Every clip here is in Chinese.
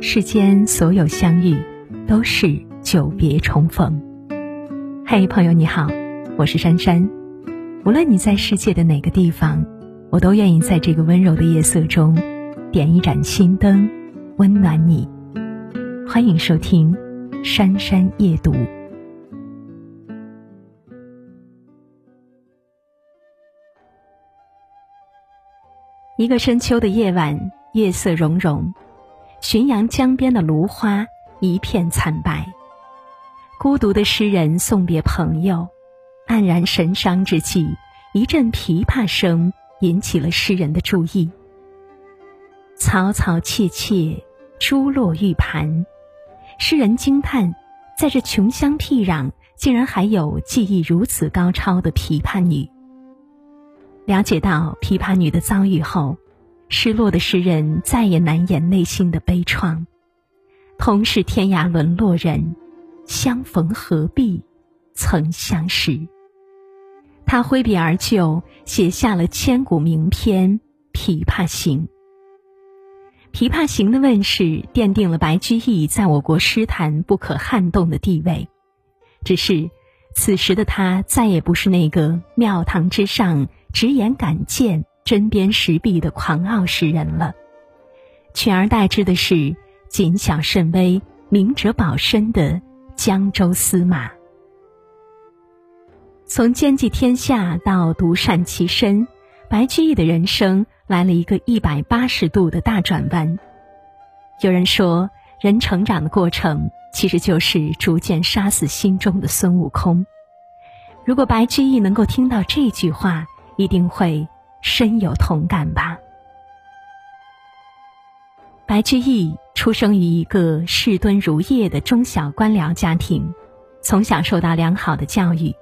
世间所有相遇，都是久别重逢。嘿，朋友你好，我是珊珊。无论你在世界的哪个地方，我都愿意在这个温柔的夜色中，点一盏心灯，温暖你。欢迎收听《珊珊夜读》。一个深秋的夜晚，夜色融融。浔阳江边的芦花一片惨白，孤独的诗人送别朋友，黯然神伤之际，一阵琵琶声引起了诗人的注意。嘈嘈切切，珠落玉盘，诗人惊叹，在这穷乡僻壤，竟然还有技艺如此高超的琵琶女。了解到琵琶女的遭遇后。失落的诗人再也难掩内心的悲怆。同是天涯沦落人，相逢何必曾相识。他挥笔而就，写下了千古名篇《琵琶行》。《琵琶行》的问世，奠定了白居易在我国诗坛不可撼动的地位。只是，此时的他再也不是那个庙堂之上直言敢谏。针砭时弊的狂傲诗人了，取而代之的是谨小慎微、明哲保身的江州司马。从兼济天下到独善其身，白居易的人生来了一个一百八十度的大转弯。有人说，人成长的过程其实就是逐渐杀死心中的孙悟空。如果白居易能够听到这句话，一定会。深有同感吧。白居易出生于一个士敦如业的中小官僚家庭，从小受到良好的教育，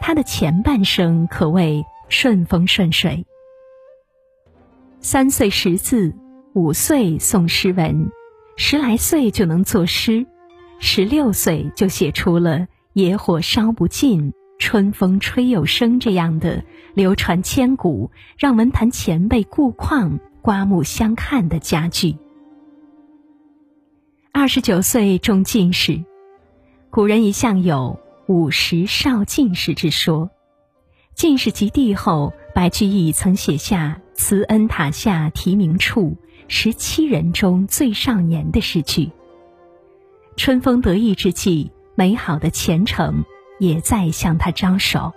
他的前半生可谓顺风顺水。三岁识字，五岁诵诗文，十来岁就能作诗，十六岁就写出了“野火烧不尽”。春风吹又生这样的流传千古、让文坛前辈顾况刮目相看的佳句。二十九岁中进士，古人一向有“五十少进士”之说。进士及第后，白居易曾写下“慈恩塔下题名处，十七人中最少年”的诗句。春风得意之际，美好的前程。也在向他招手。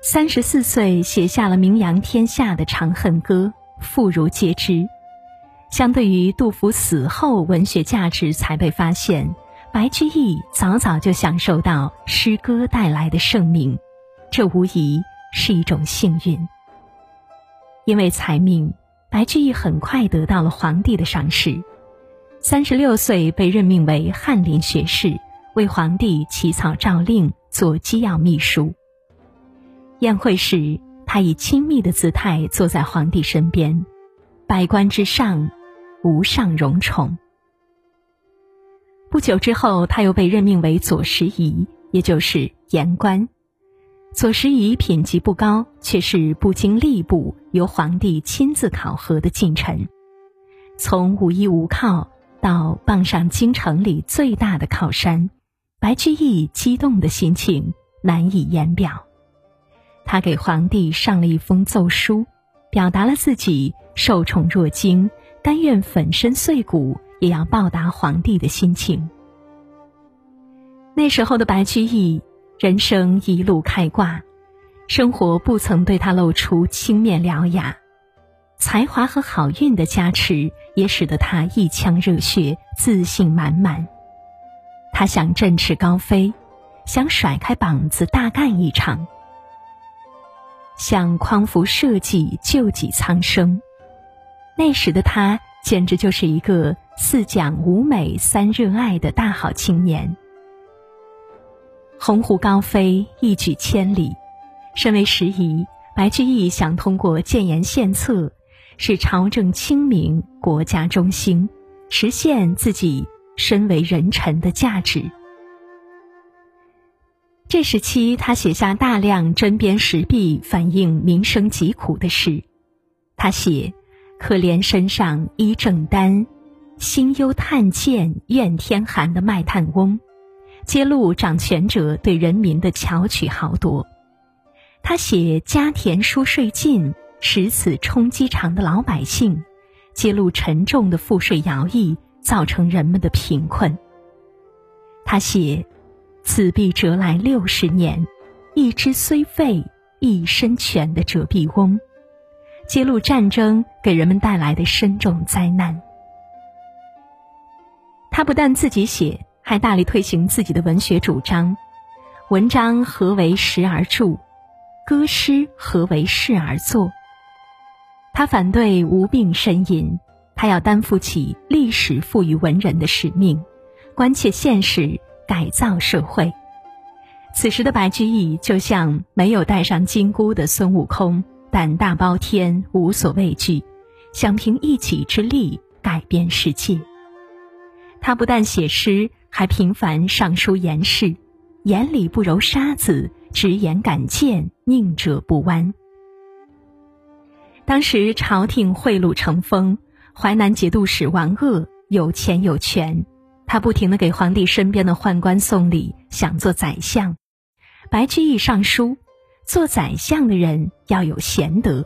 三十四岁写下了名扬天下的《长恨歌》，妇孺皆知。相对于杜甫死后文学价值才被发现，白居易早早就享受到诗歌带来的盛名，这无疑是一种幸运。因为才名，白居易很快得到了皇帝的赏识。三十六岁被任命为翰林学士。为皇帝起草诏令，做机要秘书。宴会时，他以亲密的姿态坐在皇帝身边，百官之上，无上荣宠。不久之后，他又被任命为左拾遗，也就是言官。左拾遗品级不高，却是不经吏部，由皇帝亲自考核的近臣。从无依无靠到傍上京城里最大的靠山。白居易激动的心情难以言表，他给皇帝上了一封奏书，表达了自己受宠若惊，甘愿粉身碎骨也要报答皇帝的心情。那时候的白居易，人生一路开挂，生活不曾对他露出青面獠牙，才华和好运的加持，也使得他一腔热血，自信满满。他想振翅高飞，想甩开膀子大干一场，想匡扶社稷、救济苍生。那时的他简直就是一个四讲五美三热爱的大好青年。鸿鹄高飞，一举千里。身为时宜，白居易想通过建言献策，使朝政清明，国家中兴，实现自己。身为人臣的价值。这时期，他写下大量针砭时弊、反映民生疾苦的诗。他写：“可怜身上衣正单，心忧炭贱怨天寒的卖炭翁，揭露掌权者对人民的巧取豪夺。他写家田疏税尽，使此充饥肠的老百姓，揭露沉重的赋税徭役造成人们的贫困。他写此必折来六十年，一只虽废一身全的折臂翁，揭露战争给人们带来的深重灾难。他不但自己写，还大力推行自己的文学主张。文章何为时而著，歌诗何为事而作。他反对无病呻吟，他要担负起历史赋予文人的使命，关切现实，改造社会。此时的白居易就像没有戴上金箍的孙悟空，胆大包天，无所畏惧，想凭一己之力改变世界。他不但写诗，还频繁上书言事，眼里不揉沙子，直言敢谏，宁折不弯。当时朝廷贿赂成风，淮南节度使王鄂有钱有权，他不停的给皇帝身边的宦官送礼，想做宰相。白居易上书，做宰相的人要有贤德，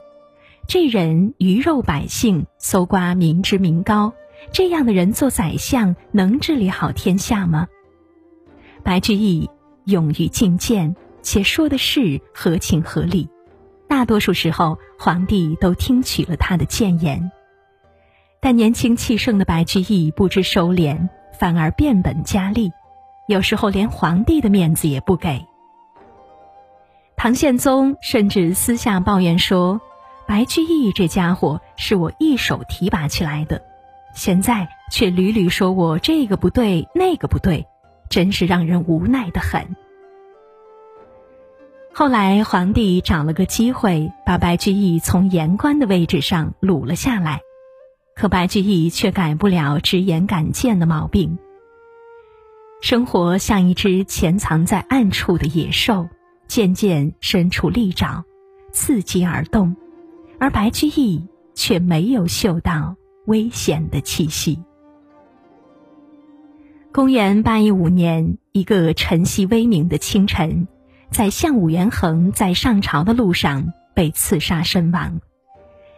这人鱼肉百姓，搜刮民脂民膏。这样的人做宰相能治理好天下吗？白居易勇于进谏，且说的是合情合理，大多数时候皇帝都听取了他的谏言。但年轻气盛的白居易不知收敛，反而变本加厉，有时候连皇帝的面子也不给。唐宪宗甚至私下抱怨说：“白居易这家伙是我一手提拔起来的。”现在却屡屡说我这个不对，那个不对，真是让人无奈的很。后来皇帝找了个机会，把白居易从言官的位置上掳了下来，可白居易却改不了直言敢谏的毛病。生活像一只潜藏在暗处的野兽，渐渐伸出利爪，伺机而动，而白居易却没有嗅到。危险的气息。公元八一五年，一个晨曦微明的清晨，在相武元衡在上朝的路上被刺杀身亡。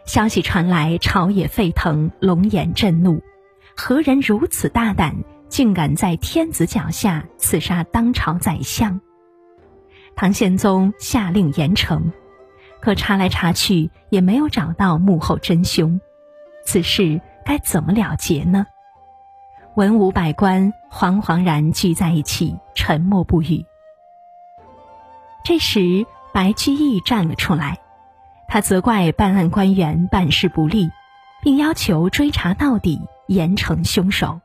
消息传来，朝野沸腾，龙颜震怒。何人如此大胆，竟敢在天子脚下刺杀当朝宰相？唐宪宗下令严惩，可查来查去也没有找到幕后真凶。此事该怎么了结呢？文武百官惶惶然聚在一起，沉默不语。这时，白居易站了出来，他责怪办案官员办事不力，并要求追查到底，严惩凶手。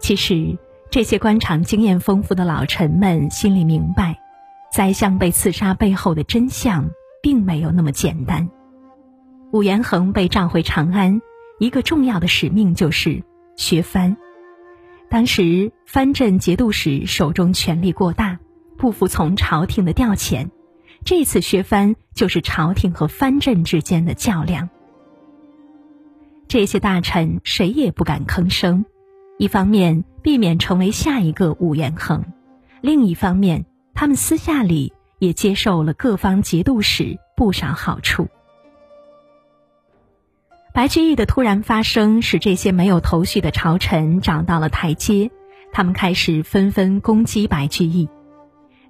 其实，这些官场经验丰富的老臣们心里明白，宰相被刺杀背后的真相并没有那么简单。武延衡被召回长安，一个重要的使命就是削藩。当时藩镇节度使手中权力过大，不服从朝廷的调遣，这次削藩就是朝廷和藩镇之间的较量。这些大臣谁也不敢吭声，一方面避免成为下一个武元衡，另一方面他们私下里也接受了各方节度使不少好处。白居易的突然发声，使这些没有头绪的朝臣找到了台阶，他们开始纷纷攻击白居易。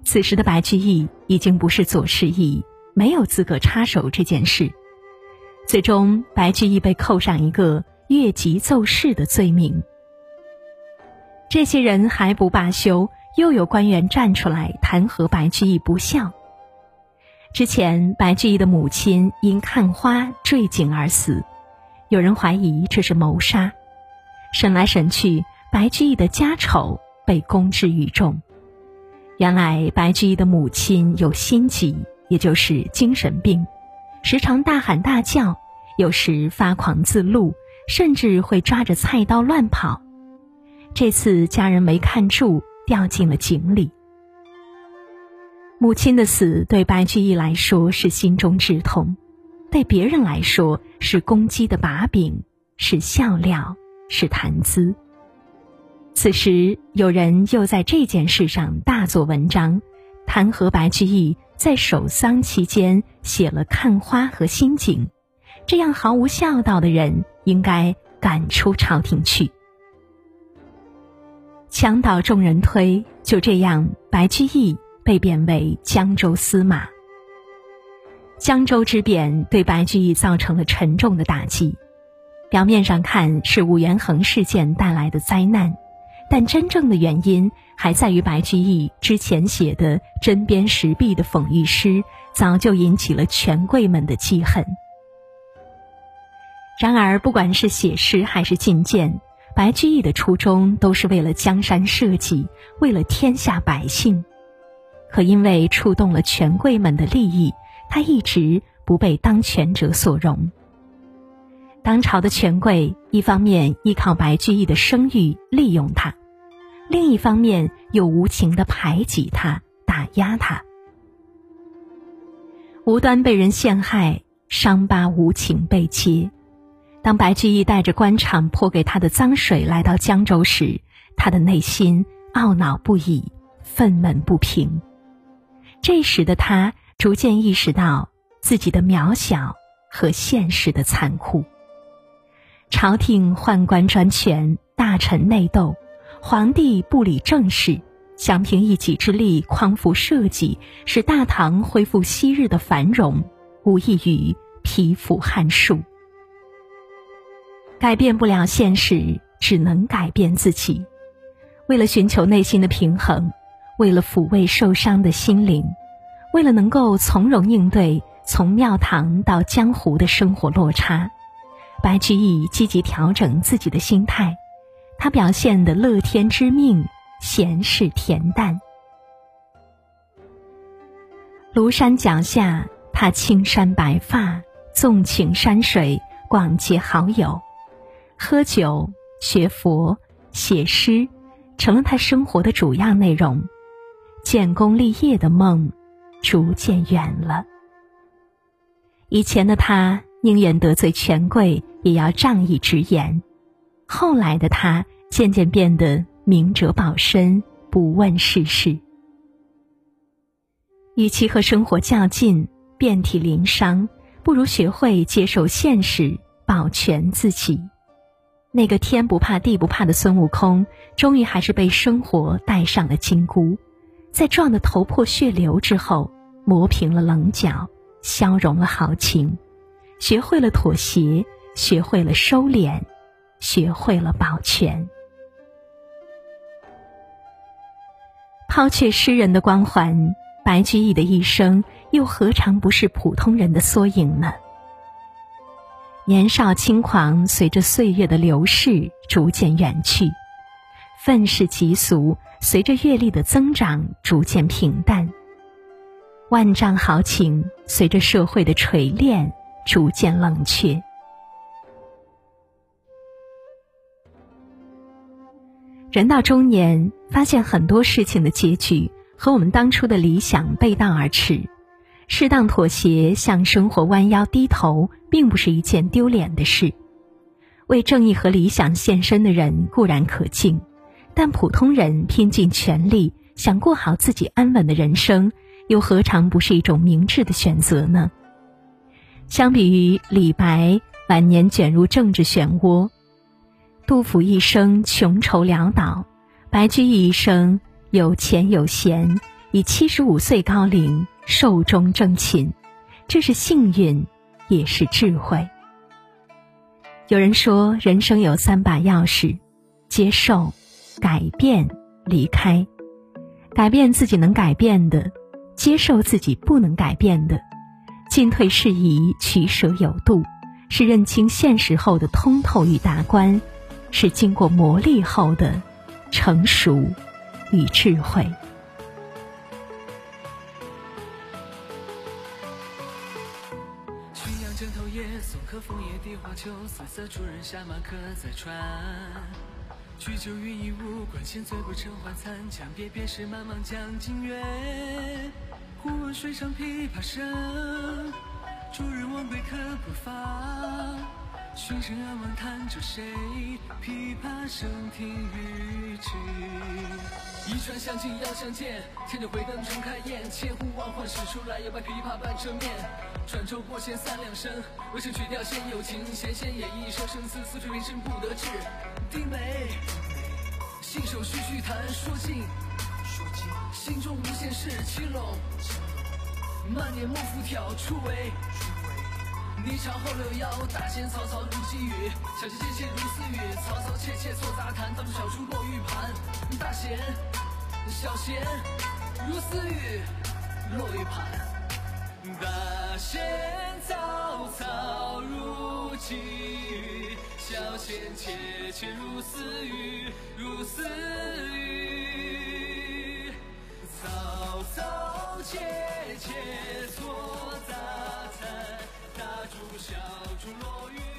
此时的白居易已经不是左拾遗，没有资格插手这件事。最终，白居易被扣上一个越级奏事的罪名。这些人还不罢休，又有官员站出来弹劾白居易不孝。之前，白居易的母亲因看花坠井而死。有人怀疑这是谋杀，审来审去，白居易的家丑被公之于众。原来白居易的母亲有心疾，也就是精神病，时常大喊大叫，有时发狂自戮，甚至会抓着菜刀乱跑。这次家人没看住，掉进了井里。母亲的死对白居易来说是心中之痛。对别人来说是攻击的把柄，是笑料，是谈资。此时，有人又在这件事上大做文章，弹劾白居易在守丧期间写了看花和心景，这样毫无孝道的人应该赶出朝廷去。墙倒众人推，就这样，白居易被贬为江州司马。江州之变对白居易造成了沉重的打击，表面上看是武元衡事件带来的灾难。但真正的原因还在于白居易之前写的针砭时弊的讽喻诗，早就引起了权贵们的记恨。然而，不管是写诗还是进谏，白居易的初衷都是为了江山社稷，为了天下百姓。可因为触动了权贵们的利益，他一直不被当权者所容。当朝的权贵一方面依靠白居易的声誉利用他。另一方面，又无情的排挤他、打压他，无端被人陷害，伤疤无情被揭。当白居易带着官场泼给他的脏水来到江州时，他的内心懊恼不已，愤懑不平。这时的他逐渐意识到自己的渺小和现实的残酷。朝廷宦官专权，大臣内斗。皇帝不理政事，想凭一己之力匡扶社稷，使大唐恢复昔日的繁荣，无异于匹夫撼树。改变不了现实，只能改变自己。为了寻求内心的平衡，为了抚慰受伤的心灵，为了能够从容应对从庙堂到江湖的生活落差，白居易积极调整自己的心态。他表现的乐天知命，闲适恬淡。庐山脚下，他青山白发，纵情山水，广结好友，喝酒、学佛、写诗，成了他生活的主要内容。建功立业的梦，逐渐远了。以前的他宁愿得罪权贵，也要仗义直言。后来的他渐渐变得明哲保身，不问世事。与其和生活较劲，遍体鳞伤，不如学会接受现实，保全自己。那个天不怕地不怕的孙悟空，终于还是被生活戴上了金箍，在撞得头破血流之后，磨平了棱角，消融了豪情，学会了妥协，学会了收敛。学会了保全，抛却诗人的光环，白居易的一生又何尝不是普通人的缩影呢？年少轻狂，随着岁月的流逝逐渐远去；愤世嫉俗，随着阅历的增长逐渐平淡；万丈豪情，随着社会的锤炼逐渐冷却。人到中年，发现很多事情的结局和我们当初的理想背道而驰。适当妥协，向生活弯腰低头，并不是一件丢脸的事。为正义和理想献身的人固然可敬，但普通人拼尽全力想过好自己安稳的人生，又何尝不是一种明智的选择呢？相比于李白晚年卷入政治漩涡。杜甫一生穷愁潦倒，白居易一生有钱有闲，以七十五岁高龄寿终正寝，这是幸运，也是智慧。有人说，人生有三把钥匙：接受、改变、离开。改变自己能改变的，接受自己不能改变的，进退适宜，取舍有度，是认清现实后的通透与达观。是经过磨砺后的成熟与智慧。举酒欲一壶，关前醉不成还残。将别便是漫漫江浸月。忽闻水上琵琶声，主人忘归客不发。群生安稳弹着谁？琵琶声停欲止。一传相近邀相见，添酒回灯重开宴。千呼万唤始出来，要把琵琶半遮面。转轴拨弦三两声，未成曲调先有情，弦弦掩抑声声思，思绪平生不得志。低眉，信手续续弹，说尽，说尽心中无限事，轻拢。慢捻莫复挑，出围。你朝后六爻，大弦嘈嘈如急雨，小弦切切如私语，嘈嘈切切错杂弹，当中小珠落玉盘。大弦，小弦如私语，落玉盘。大弦嘈嘈如急雨，小弦切切如私语，如私语。嘈嘈切切错小处落雨。